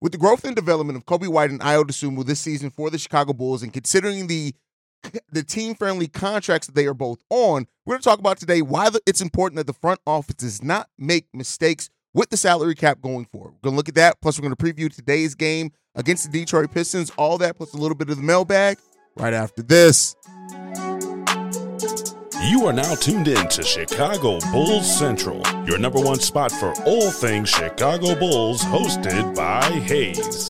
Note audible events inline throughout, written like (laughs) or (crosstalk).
With the growth and development of Coby White and Ayo Dosunmu this season for the Chicago Bulls, and considering the (laughs) the team-friendly contracts that they are both on, we're going to talk about today why it's important that the front office does not make mistakes with the salary cap going forward. We're going to look at that. Plus, we're going to preview today's game against the Detroit Pistons. All that plus a little bit of the mailbag right after this. You are now tuned in to Chicago Bulls Central, your number one spot for all things Chicago Bulls, hosted by Haize.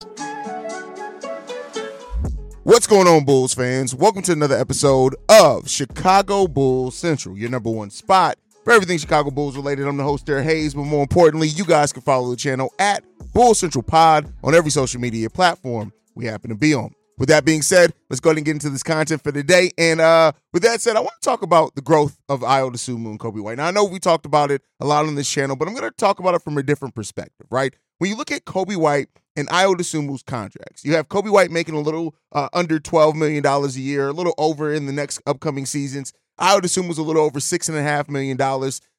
What's going on, Bulls fans? Welcome to another episode of Chicago Bulls Central, your number one spot for everything Chicago Bulls related. I'm the host, there, Haize, but more importantly, you guys can follow the channel at Bull Central Pod on every social media platform we happen to be on. With that being said, let's go ahead and get into this content for today. And uh, with that said, I want to talk about the growth of Ayo Dosunmu and Coby White. Now, I know we talked about it a lot on this channel, but I'm going to talk about it from a different perspective, right? When you look at Coby White and Ayo Dosunmu's contracts, you have Coby White making a little uh, under $12 million a year, a little over in the next upcoming seasons. Ayo Dosunmu's a little over $6.5 million.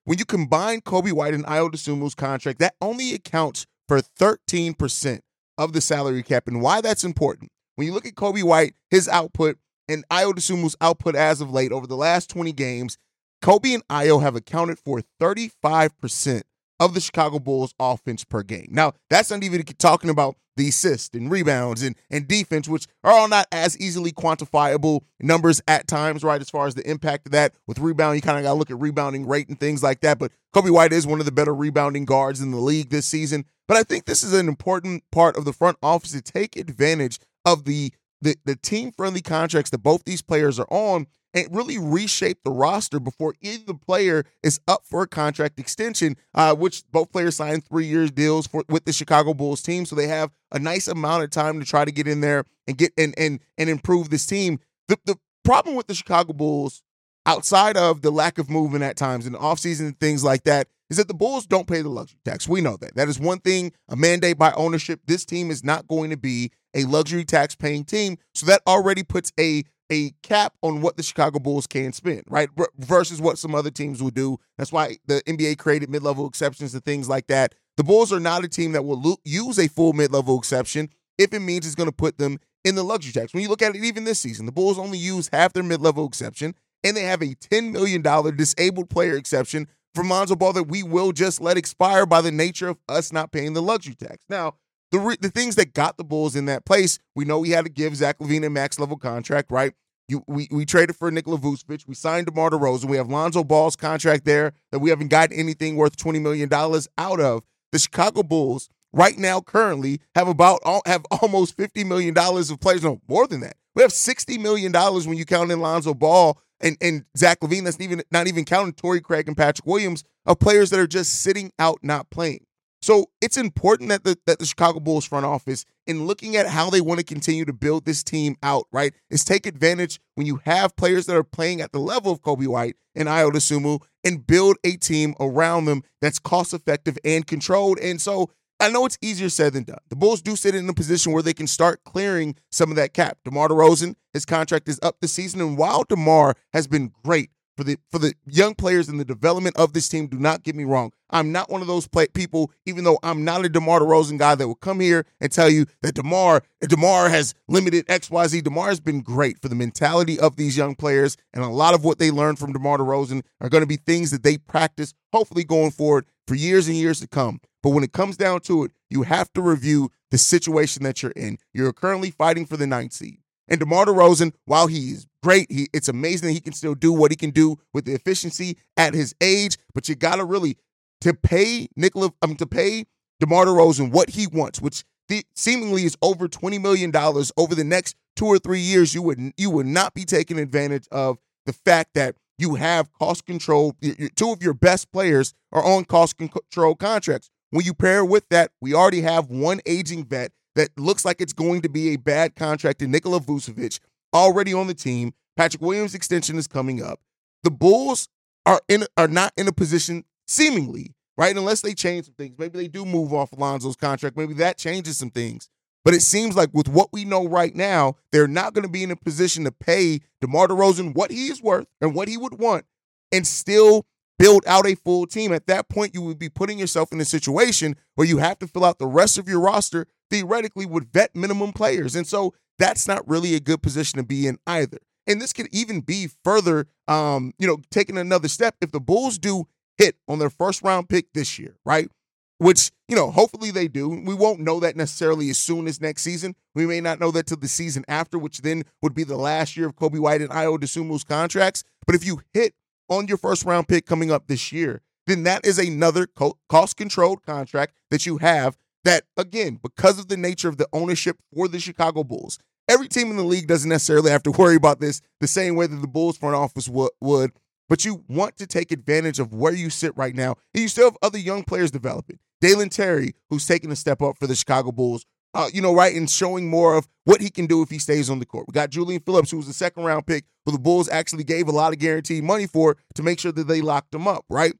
When you combine Coby White and Ayo Dosunmu's contract, that only accounts for 13% of the salary cap. And why that's important when you look at Coby White, his output, and Ayo Dosunmu's output as of late over the last 20 games, Coby and Ayo have accounted for 35% of the Chicago Bulls offense per game. Now, that's not even talking about the assists and rebounds and, and defense, which are all not as easily quantifiable numbers at times, right? As far as the impact of that. With rebound, you kind of got to look at rebounding rate and things like that. But Coby White is one of the better rebounding guards in the league this season. But I think this is an important part of the front office to take advantage of the the, the team friendly contracts that both these players are on and really reshape the roster before either player is up for a contract extension, uh, which both players signed three years deals for with the Chicago Bulls team. So they have a nice amount of time to try to get in there and get and and and improve this team. The the problem with the Chicago Bulls, outside of the lack of movement at times in the offseason and things like that, is that the Bulls don't pay the luxury tax. We know that. That is one thing, a mandate by ownership. This team is not going to be a luxury tax paying team. So that already puts a a cap on what the Chicago Bulls can spend, right? R- versus what some other teams would do. That's why the NBA created mid level exceptions and things like that. The Bulls are not a team that will lo- use a full mid level exception if it means it's going to put them in the luxury tax. When you look at it, even this season, the Bulls only use half their mid level exception, and they have a $10 million disabled player exception for Lonzo Ball that we will just let expire by the nature of us not paying the luxury tax. Now, the re- the things that got the Bulls in that place, we know we had to give Zach LaVine a max level contract, right? You, we, we traded for Nikola Vucevic. We signed DeMar DeRozan. We have Lonzo Ball's contract there that we haven't gotten anything worth $20 million out of. The Chicago Bulls right now currently have about have (laughs) almost $50 million of players. No, more than that. We have $60 million when you count in Lonzo Ball and, and Zach LaVine. That's even not even counting Torrey Craig and Patrick Williams of players that are just sitting out not playing. So it's important that the that the Chicago Bulls front office, in looking at how they want to continue to build this team out, right, is take advantage when you have players that are playing at the level of Coby White and Ayo Dosunmu and build a team around them that's cost effective and controlled. And so I know it's easier said than done. The Bulls do sit in a position where they can start clearing some of that cap. DeMar DeRozan, his contract is up this season, and while DeMar has been great for the for the young players in the development of this team. Do not get me wrong. I'm not one of those play- people, even though I'm not a DeMar DeRozan guy that will come here and tell you that DeMar DeMar has limited XYZ. DeMar has been great for the mentality of these young players, and a lot of what they learned from DeMar DeRozan are going to be things that they practice, hopefully going forward for years and years to come. But when it comes down to it, you have to review the situation that you're in. You're currently fighting for the ninth seed. And DeMar DeRozan, while he's great, he it's amazing that he can still do what he can do with the efficiency at his age. But you gotta really to pay Nikola, um, to pay DeMar DeRozan what he wants, which the, seemingly is over twenty million dollars over the next two or three years. You would you would not be taking advantage of the fact that you have cost control. Two of your best players are on cost control contracts. when you pair with that, we already have one aging vet that looks like it's going to be a bad contract in Nikola Vucevic already on the team. Patrick Williams' extension is coming up. The Bulls are in are not in a position, seemingly, right? Unless they change some things. Maybe they do move off Alonzo's contract. Maybe that changes some things. But it seems like with what we know right now, they're not going to be in a position to pay DeMar DeRozan what he is worth and what he would want and still build out a full team. At that point, you would be putting yourself in a situation where you have to fill out the rest of your roster theoretically would vet minimum players. And so that's not really a good position to be in either. And this could even be further, um, you know, taking another step if the Bulls do hit on their first round pick this year, right? Which, you know, hopefully they do. We won't know that necessarily as soon as next season. We may not know that till the season after, which then would be the last year of Coby White and Ayo Dosunmu's contracts. But if you hit on your first round pick coming up this year, then that is another cost controlled contract that you have that, again, because of the nature of the ownership for the Chicago Bulls, every team in the league doesn't necessarily have to worry about this the same way that the Bulls front office w- would. But you want to take advantage of where you sit right now. And you still have other young players developing. Dalen Terry, who's taking a step up for the Chicago Bulls, uh, you know, right, and showing more of what he can do if he stays on the court. We got Julian Phillips, who was a second round pick, who the Bulls actually gave a lot of guaranteed money for to make sure that they locked him up, right?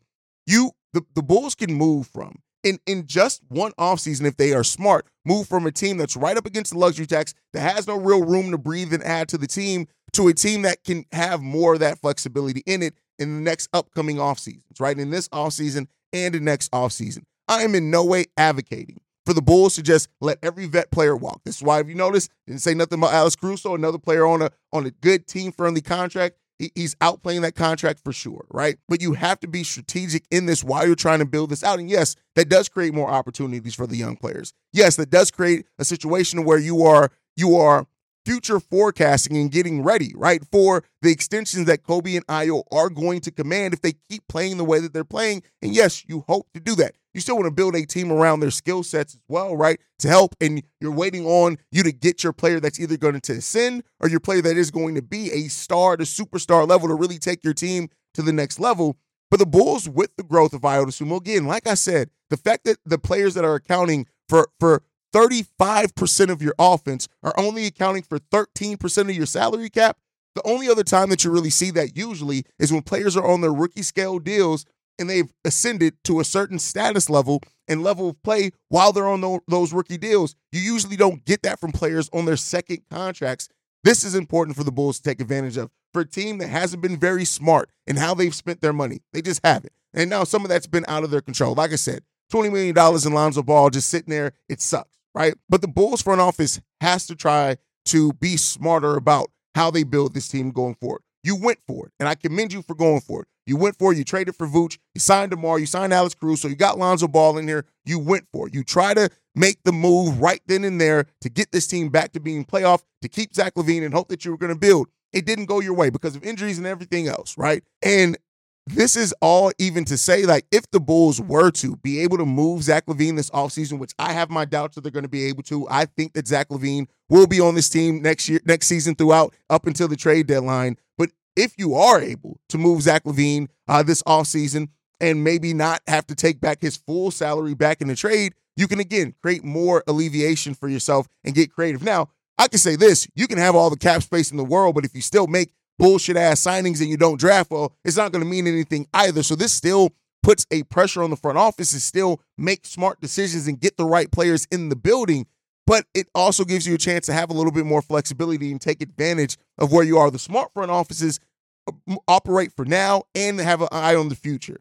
You, the, the Bulls can move from in in just one offseason, if they are smart, move from a team that's right up against the luxury tax, that has no real room to breathe and add to the team, to a team that can have more of that flexibility in it in the next upcoming offseasons, right? In this offseason and the next offseason. I am in no way advocating for the Bulls to just let every vet player walk. This is why, if you notice, didn't say nothing about Alex Caruso, another player on a on a good team friendly contract he's outplaying that contract for sure, right? But you have to be strategic in this while you're trying to build this out. And yes, that does create more opportunities for the young players. Yes, that does create a situation where you are you are future forecasting and getting ready, right, for the extensions that Coby and Ayo are going to command if they keep playing the way that they're playing. And yes, you hope to do that. You still want to build a team around their skill sets as well, right, to help. And you're waiting on you to get your player that's either going to ascend or your player that is going to be a star to superstar level to really take your team to the next level. But the Bulls, with the growth of Ayo Dosunmu, again, like I said, the fact that the players that are accounting for for 35% of your offense are only accounting for 13% of your salary cap. The only other time that you really see that usually is when players are on their rookie scale deals and they've ascended to a certain status level and level of play while they're on those rookie deals. You usually don't get that from players on their second contracts. This is important for the Bulls to take advantage of. For a team that hasn't been very smart in how they've spent their money, they just haven't. And now some of that's been out of their control. Like I said, $20 million in Lonzo Ball just sitting there, it sucks right? But the Bulls front office has to try to be smarter about how they build this team going forward. You went for it, and I commend you for going for it. You went for it. You traded for Vooch. You signed DeMar. You signed Alex Caruso. You got Lonzo Ball in here. You went for it. You try to make the move right then and there to get this team back to being playoff, to keep Zach LaVine and hope that you were going to build. It didn't go your way because of injuries and everything else, right? And this is all even to say, like, if the Bulls were to be able to move Zach LaVine this offseason, which I have my doubts that they're going to be able to, I think that Zach LaVine will be on this team next year, next season throughout up until the trade deadline. But if you are able to move Zach LaVine uh, this offseason and maybe not have to take back his full salary back in the trade, you can again create more alleviation for yourself and get creative. Now, I can say this you can have all the cap space in the world, but if you still make bullshit ass signings and you don't draft well, it's not going to mean anything either. So this still puts a pressure on the front office to still make smart decisions and get the right players in the building. But it also gives you a chance to have a little bit more flexibility and take advantage of where you are. The smart front offices uh, operate for now and have an eye on the future.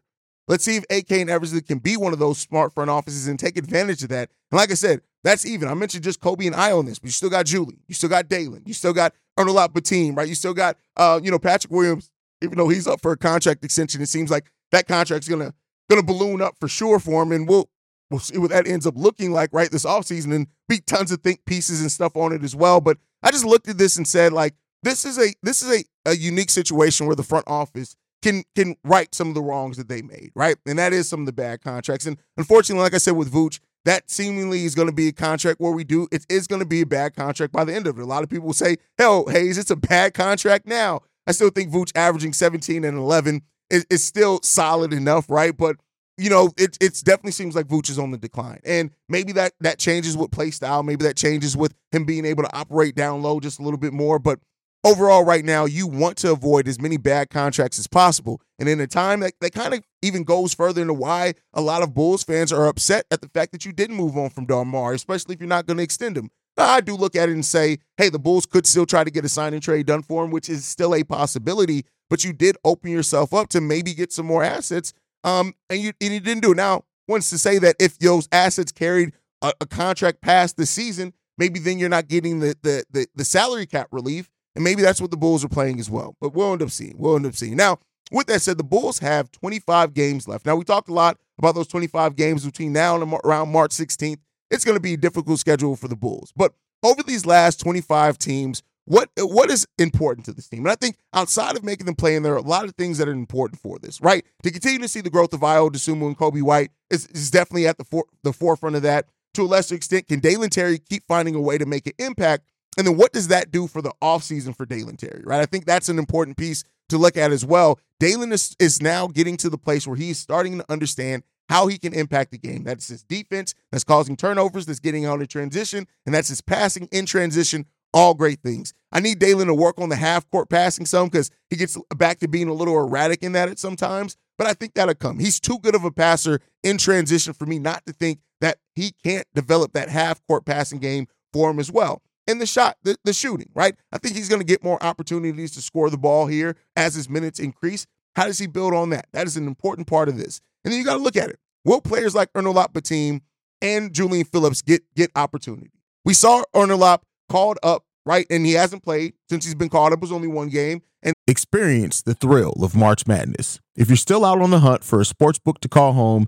Let's see if AK and Eversley can be one of those smart front offices and take advantage of that. And like I said, that's even. I mentioned just Coby and I on this, but you still got Julie. You still got Dalen. You still got Onuralp Bitim, right? You still got, uh, you know, Patrick Williams, even though he's up for a contract extension, it seems like that contract's gonna gonna balloon up for sure for him, and we'll we'll see what that ends up looking like, right, this offseason, and be tons of think pieces and stuff on it as well. But I just looked at this and said, like, this is a this is a, a unique situation where the front office can can right some of the wrongs that they made, right? And that is some of the bad contracts. And unfortunately, like I said with Vooch, that seemingly is going to be a contract where we do it is going to be a bad contract by the end of it. A lot of people say, "Hell, Haize, it's a bad contract now." I still think Vooch averaging 17 and 11 is, is still solid enough, right? But you know, it it's definitely seems like Vooch is on the decline. And maybe that that changes with play style. Maybe that changes with him being able to operate down low just a little bit more. But overall, right now, you want to avoid as many bad contracts as possible. And in a time that, that kind of even goes further into why a lot of Bulls fans are upset at the fact that you didn't move on from DeMar, especially if you're not going to extend him. I do look at it and say, hey, the Bulls could still try to get a sign and trade done for him, which is still a possibility. But you did open yourself up to maybe get some more assets, um, and you and you didn't do it. Now, wants to say that if those assets carried a, a contract past the season, maybe then you're not getting the, the the the salary cap relief, and maybe that's what the Bulls are playing as well. But we'll end up seeing. We'll end up seeing. Now, with that said, the Bulls have 25 games left. Now, we talked a lot about those 25 games between now and around March 16th it's going to be a difficult schedule for the Bulls. But over these last 25 teams, what what is important to this team? And I think outside of making them play, and there are a lot of things that are important for this, right? To continue to see the growth of Ayo Dosunmu and Coby White is, is definitely at the for, the forefront of that. To a lesser extent, can Dalen Terry keep finding a way to make an impact? And then what does that do for the offseason for Dalen Terry, right? I think that's an important piece to look at as well. Dalen is, is now getting to the place where he's starting to understand how he can impact the game. That's his defense that's causing turnovers, that's getting out in transition, and that's his passing in transition. All great things. I need Dalen to work on the half court passing some because he gets back to being a little erratic in that at sometimes, but I think that'll come. He's too good of a passer in transition for me not to think that he can't develop that half court passing game for him as well. And the shot, the, the shooting, right? I think he's going to get more opportunities to score the ball here as his minutes increase. How does he build on that? That is an important part of this. And then you got to look at it. Will players like Onuralp Bitim and Julian Phillips get get opportunity? We saw Onuralp called up, right? And he hasn't played since he's been called up. It was only one game. And experience the thrill of March Madness. If you're still out on the hunt for a sports book to call home,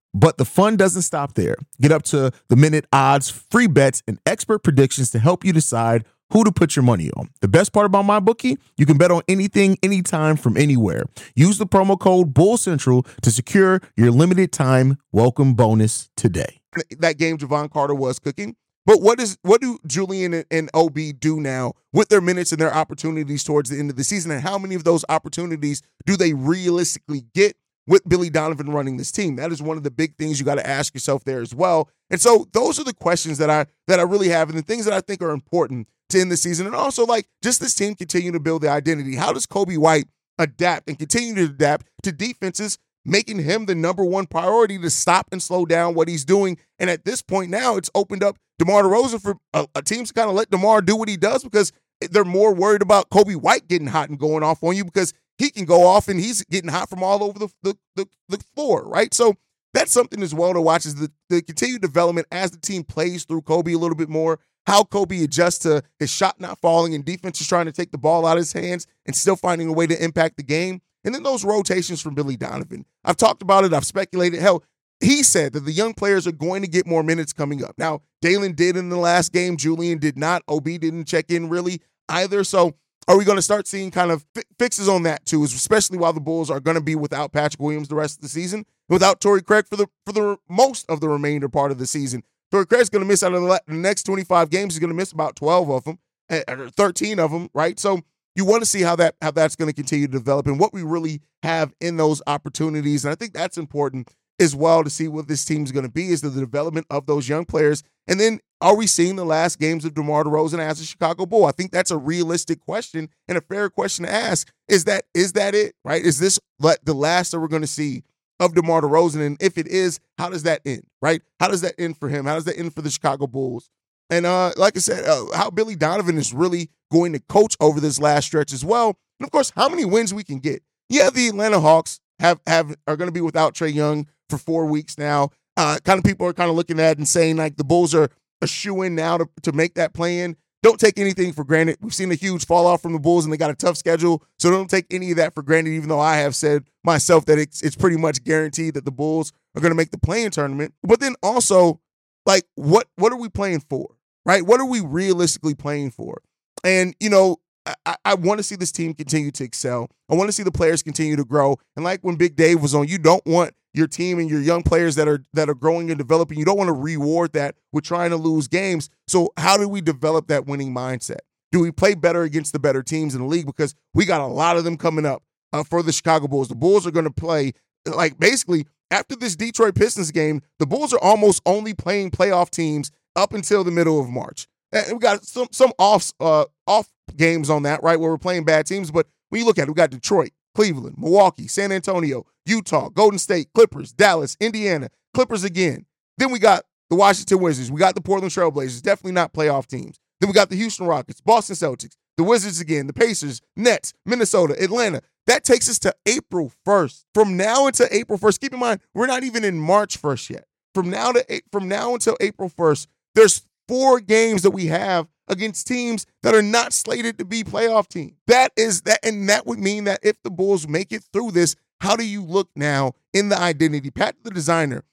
but the fun doesn't stop there. Get up to the minute odds, free bets, and expert predictions to help you decide who to put your money on. The best part about MyBookie, you can bet on anything, anytime, from anywhere. Use the promo code Bull Central to secure your limited time welcome bonus today. That game Jevon Carter was cooking. But what is what do Julian and OB do now with their minutes and their opportunities towards the end of the season? And how many of those opportunities do they realistically get with Billy Donovan running this team? That is one of the big things you got to ask yourself there as well. And so those are the questions that I that I really have and the things that I think are important to end the season. And also, like, just this team continue to build the identity. How does Coby White adapt and continue to adapt to defenses, making him the number one priority to stop and slow down what he's doing? And at this point now, it's opened up DeMar DeRozan for a, a team to kind of let DeMar do what he does because they're more worried about Coby White getting hot and going off on you because he can go off and he's getting hot from all over the, the, the, the floor, right? So that's something as well to watch is the, the continued development as the team plays through Coby a little bit more how Coby adjusts to his shot not falling and defense is trying to take the ball out of his hands and still finding a way to impact the game. And then those rotations from Billy Donovan. I've talked about it, I've speculated. Hell, he said that the young players are going to get more minutes coming up. Now, Dalen did in the last game, Julian did not. OB didn't check in really either. So are we going to start seeing kind of fi- fixes on that too, especially while the Bulls are going to be without Patrick Williams the rest of the season, without Torrey Craig for the for the most of the remainder part of the season. Torrey Craig's going to miss out of the next 25 games. He's going to miss about 12 of them, eh, or 13 of them, right? So you want to see how that how that's going to continue to develop and what we really have in those opportunities. And I think that's important as well to see what this team's going to be is the development of those young players. And then are we seeing the last games of DeMar DeRozan as a Chicago Bull? I think that's a realistic question and a fair question to ask. Is that is that it? Right? Is this the last that we're going to see of DeMar DeRozan? And if it is, how does that end, right? How does that end for him? How does that end for the Chicago Bulls? And uh, like I said, uh, how Billy Donovan is really going to coach over this last stretch as well. And of course, how many wins we can get. Yeah, the Atlanta Hawks have have are going to be without Trae Young for four weeks now. Uh, kind of people are kind of looking at and saying like the Bulls are a shoe in now to, to make that play in don't take anything for granted. We've seen a huge fall off from the Bulls and they got a tough schedule. So don't take any of that for granted, even though I have said myself that it's, it's pretty much guaranteed that the Bulls are going to make the play-in tournament. But then also, like what what are we playing for? Right? What are we realistically playing for? And you know, I, I want to see this team continue to excel. I want to see the players continue to grow. And like when Big Dave was on, you don't want your team and your young players that are that are growing and developing. You don't want to reward that with trying to lose games. So how do we develop that winning mindset? Do we play better against the better teams in the league? Because we got a lot of them coming up uh, for the Chicago Bulls. The Bulls are going to play like basically after this Detroit Pistons game. The Bulls are almost only playing playoff teams up until the middle of March. And we got some some off uh, off games on that, right? Where we're playing bad teams. But when you look at it, we got Detroit, Cleveland, Milwaukee, San Antonio, Utah, Golden State, Clippers, Dallas, Indiana, Clippers again. Then we got the Washington Wizards. We got the Portland Trailblazers. Definitely not playoff teams. Then we got the Houston Rockets, Boston Celtics, the Wizards again, the Pacers, Nets, Minnesota, Atlanta. That takes us to April 1st. From now until April 1st, keep in mind, we're not even in March 1st yet. From now to from now until April 1st, there's four games that we have against teams that are not slated to be playoff teams. That is that, and that would mean that if the Bulls make it through this, how do you look now in the identity? Pat, the designer,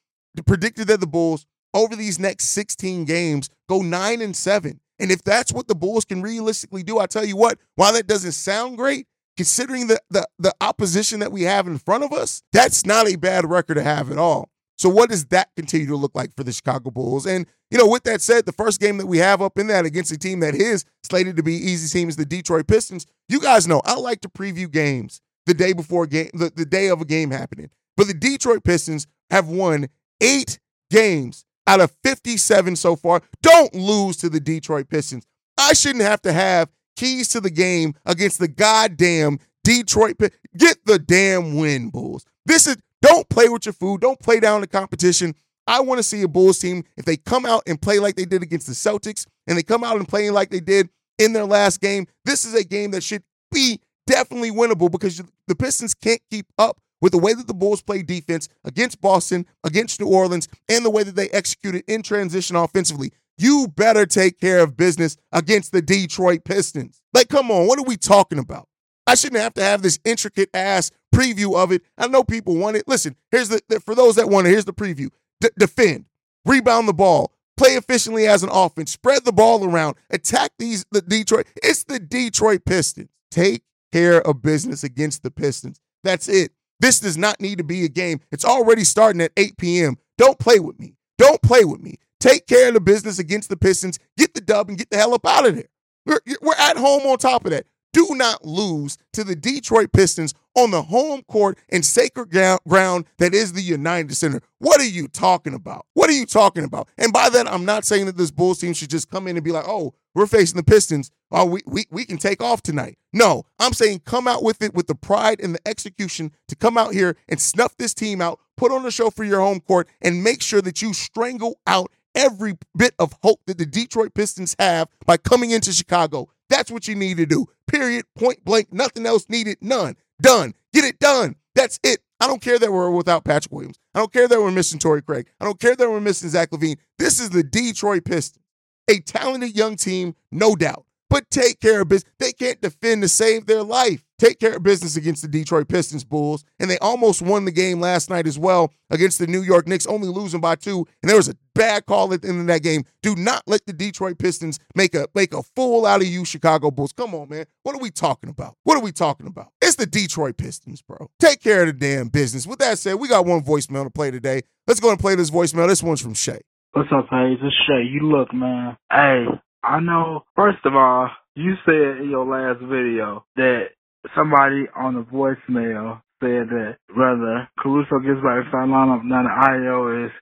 predicted that the Bulls over these next 16 games go nine and seven. And if that's what the Bulls can realistically do, I tell you what, while that doesn't sound great, considering the, the the opposition that we have in front of us, that's not a bad record to have at all. So what does that continue to look like for the Chicago Bulls? And you know, with that said, the first game that we have up in that against a team that is slated to be easy team is the Detroit Pistons. You guys know I like to preview games the day before game, the, the day of a game happening. But the Detroit Pistons have won eight games out of 57 so far. Don't lose to the Detroit Pistons. I shouldn't have to have keys to the game against the goddamn Detroit. Get the damn win, Bulls. This is don't play with your food. Don't play down the competition. I want to see a Bulls team if they come out and play like they did against the Celtics and they come out and play like they did in their last game. This is a game that should be definitely winnable because the Pistons can't keep up with the way that the Bulls play defense against Boston, against New Orleans, and the way that they executed in transition offensively. You better take care of business against the Detroit Pistons. Like, come on, what are we talking about? I shouldn't have to have this intricate ass preview of it. I know people want it. Listen, here's the, for those that want it, here's the preview. D- defend, rebound the ball, play efficiently as an offense, spread the ball around, attack these the Detroit. It's the Detroit Pistons. Take care of business against the Pistons. That's it. This does not need to be a game. It's already starting at 8 p.m. Don't play with me. Don't play with me. Take care of the business against the Pistons. Get the dub and get the hell up out of there. We're, we're at home on top of that. Do not lose to the Detroit Pistons on the home court and sacred ground that is the United Center. What are you talking about? What are you talking about? And by that, I'm not saying that this Bulls team should just come in and be like, oh, we're facing the Pistons. Oh, we, we, we can take off tonight. No, I'm saying come out with it with the pride and the execution to come out here and snuff this team out, put on a show for your home court, and make sure that you strangle out every bit of hope that the Detroit Pistons have by coming into Chicago. That's what you need to do. Period. Point blank. Nothing else needed. None. Done. Get it done. That's it. I don't care that we're without Patrick Williams. I don't care that we're missing Torrey Craig. I don't care that we're missing Zach LaVine. This is the Detroit Pistons. A talented young team, no doubt. But take care of business. They can't defend to save their life take care of business against the Detroit Pistons Bulls. And they almost won the game last night as well against the New York Knicks, only losing by two. And there was a bad call at the end of that game. Do not let the Detroit Pistons make a make a fool out of you, Chicago Bulls. Come on, man. What are we talking about? What are we talking about? It's the Detroit Pistons, bro. Take care of the damn business. With that said, we got one voicemail to play today. Let's go and play this voicemail. This one's from Shay. What's up, Haize? It's Shay. You look, man. Hey, I know, first of all, you said in your last video that somebody on the voicemail said that whether Caruso gets back to start lineup the Ayo is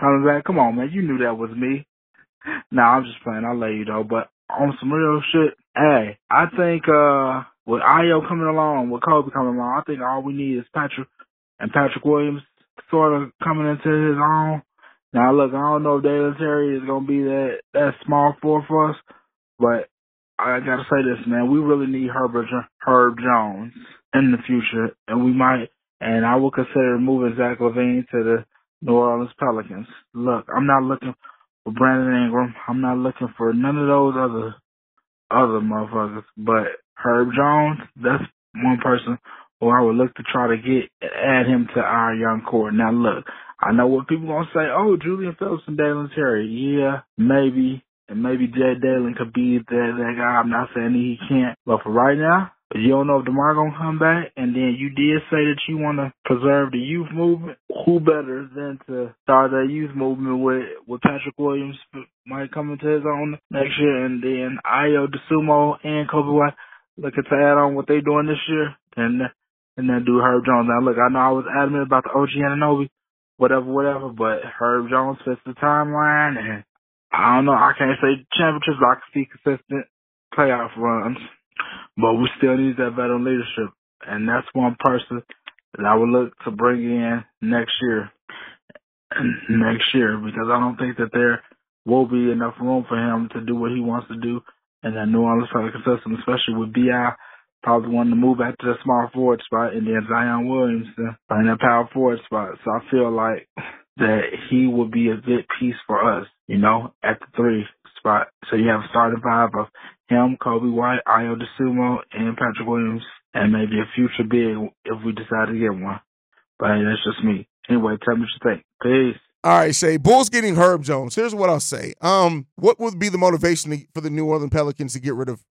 coming back. Come on, man. You knew that was me. Nah, I'm just playing. I'll let you know. But on some real shit, hey, I think uh with Ayo coming along, with Coby coming along, I think all we need is Patrick and Patrick Williams sort of coming into his own. Now look, I don't know if Dalen Terry is gonna be that that small four for us, but I gotta say this, man. We really need Herbert Herb Jones in the future, and we might. And I will consider moving Zach LaVine to the New Orleans Pelicans. Look, I'm not looking for Brandon Ingram. I'm not looking for none of those other other motherfuckers. But Herb Jones, that's one person who I would look to try to get add him to our young core. Now look, I know what people gonna say. Oh, Julian Phillips and Dalen Terry. Yeah, maybe, and maybe Jay Dalen could be that that guy. I'm not saying he can't, but for right now, you don't know if DeMar gonna come back, and then you did say that you want to preserve the youth movement. Who better than to start that youth movement with with Patrick Williams might come into his own next year, and then Ayo DeSumo and Coby White looking to add on what they doing this year, and and then do Herb Jones. Now look, I know I was adamant about the OG Anunoby, whatever, whatever, but Herb Jones fits the timeline, and I don't know. I can't say championships, but I can see consistent playoff runs. But we still need that veteran leadership. And that's one person that I would look to bring in next year. Next year, because I don't think that there will be enough room for him to do what he wants to do in that New Orleans Pelicans system, especially with BI probably wanting to move back to the small forward spot and then Zion Williamson in that power forward spot. So I feel like that he will be a good piece for us, you know, at the three spot. So you have a starting five of him, Coby White, Ayo DeSumo, and Patrick Williams, and maybe a future big if we decide to get one. But hey, that's just me. Anyway, tell me what you think. Peace. All right, Shay. Bulls getting Herb Jones. Here's what I'll say. Um, what would be the motivation for the New Orleans Pelicans to get rid of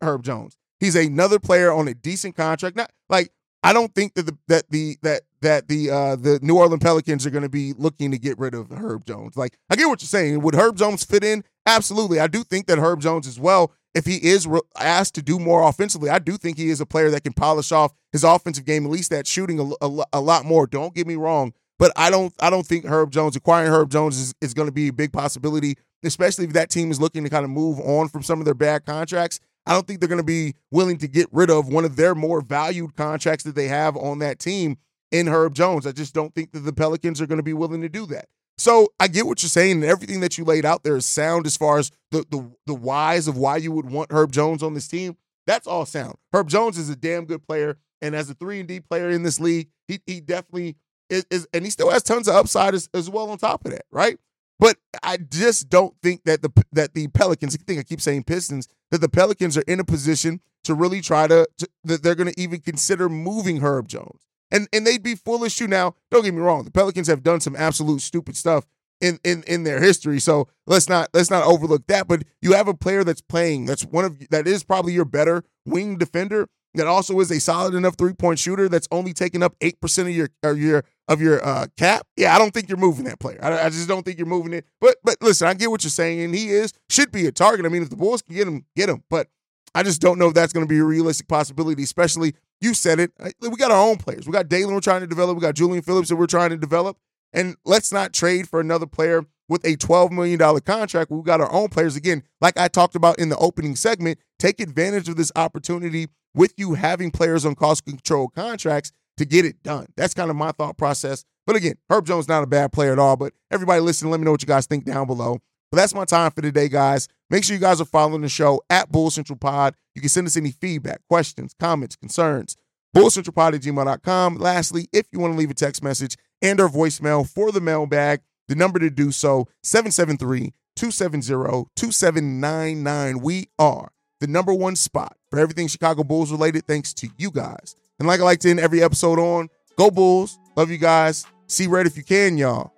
Herb Jones? He's another player on a decent contract. Not like I don't think that the that the that that the uh the New Orleans Pelicans are going to be looking to get rid of Herb Jones. Like I get what you're saying. Would Herb Jones fit in? Absolutely. I do think that Herb Jones as well if he is re- asked to do more offensively, I do think he is a player that can polish off his offensive game, at least that shooting a, a, a lot more. Don't get me wrong, but I don't I don't think Herb Jones acquiring Herb Jones is, is going to be a big possibility, especially if that team is looking to kind of move on from some of their bad contracts. I don't think they're going to be willing to get rid of one of their more valued contracts that they have on that team in Herb Jones. I just don't think that the Pelicans are going to be willing to do that. So I get what you're saying, and everything that you laid out there is sound as far as the the the whys of why you would want Herb Jones on this team. That's all sound. Herb Jones is a damn good player, and as a three and D player in this league, he he definitely is, is, and he still has tons of upside as, as well on top of that, right? But I just don't think that the that the Pelicans, I think I keep saying Pistons, that the Pelicans are in a position to really try to, to that they're going to even consider moving Herb Jones and and they'd be foolish to now. Don't get me wrong, the Pelicans have done some absolute stupid stuff in in in their history. So let's not let's not overlook that. But you have a player that's playing that's one of that is probably your better wing defender that also is a solid enough three point shooter that's only taking up eight percent of your of your of your uh, cap. Yeah, I don't think you're moving that player. I, I, just don't think you're moving it. But but listen, I get what you're saying, and he is should be a target. I mean, if the Bulls can get him, get him. But I just don't know if that's going to be a realistic possibility, especially you said it. We got our own players. We got Dalen we're trying to develop. We got Julian Phillips that we're trying to develop. And let's not trade for another player with a $12 million contract. We've got our own players. Again, like I talked about in the opening segment, take advantage of this opportunity with you having players on cost control contracts to get it done. That's kind of my thought process. But again, Herb Jones not a bad player at all. But everybody listen, let me know what you guys think down below. But that's my time for today, guys. Make sure you guys are following the show at Bull Central Pod. You can send us any feedback, questions, comments, concerns. BullCentralPod at gmail.com. Lastly, if you want to leave a text message and or voicemail for the mailbag, the number to do so, 773-270-2799. We are the number one spot for everything Chicago Bulls related, thanks to you guys. And like I like to end every episode on, go Bulls. Love you guys. See red if you can, y'all.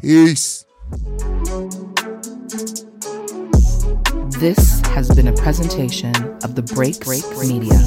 Peace. This has been a presentation of the Break Break Media.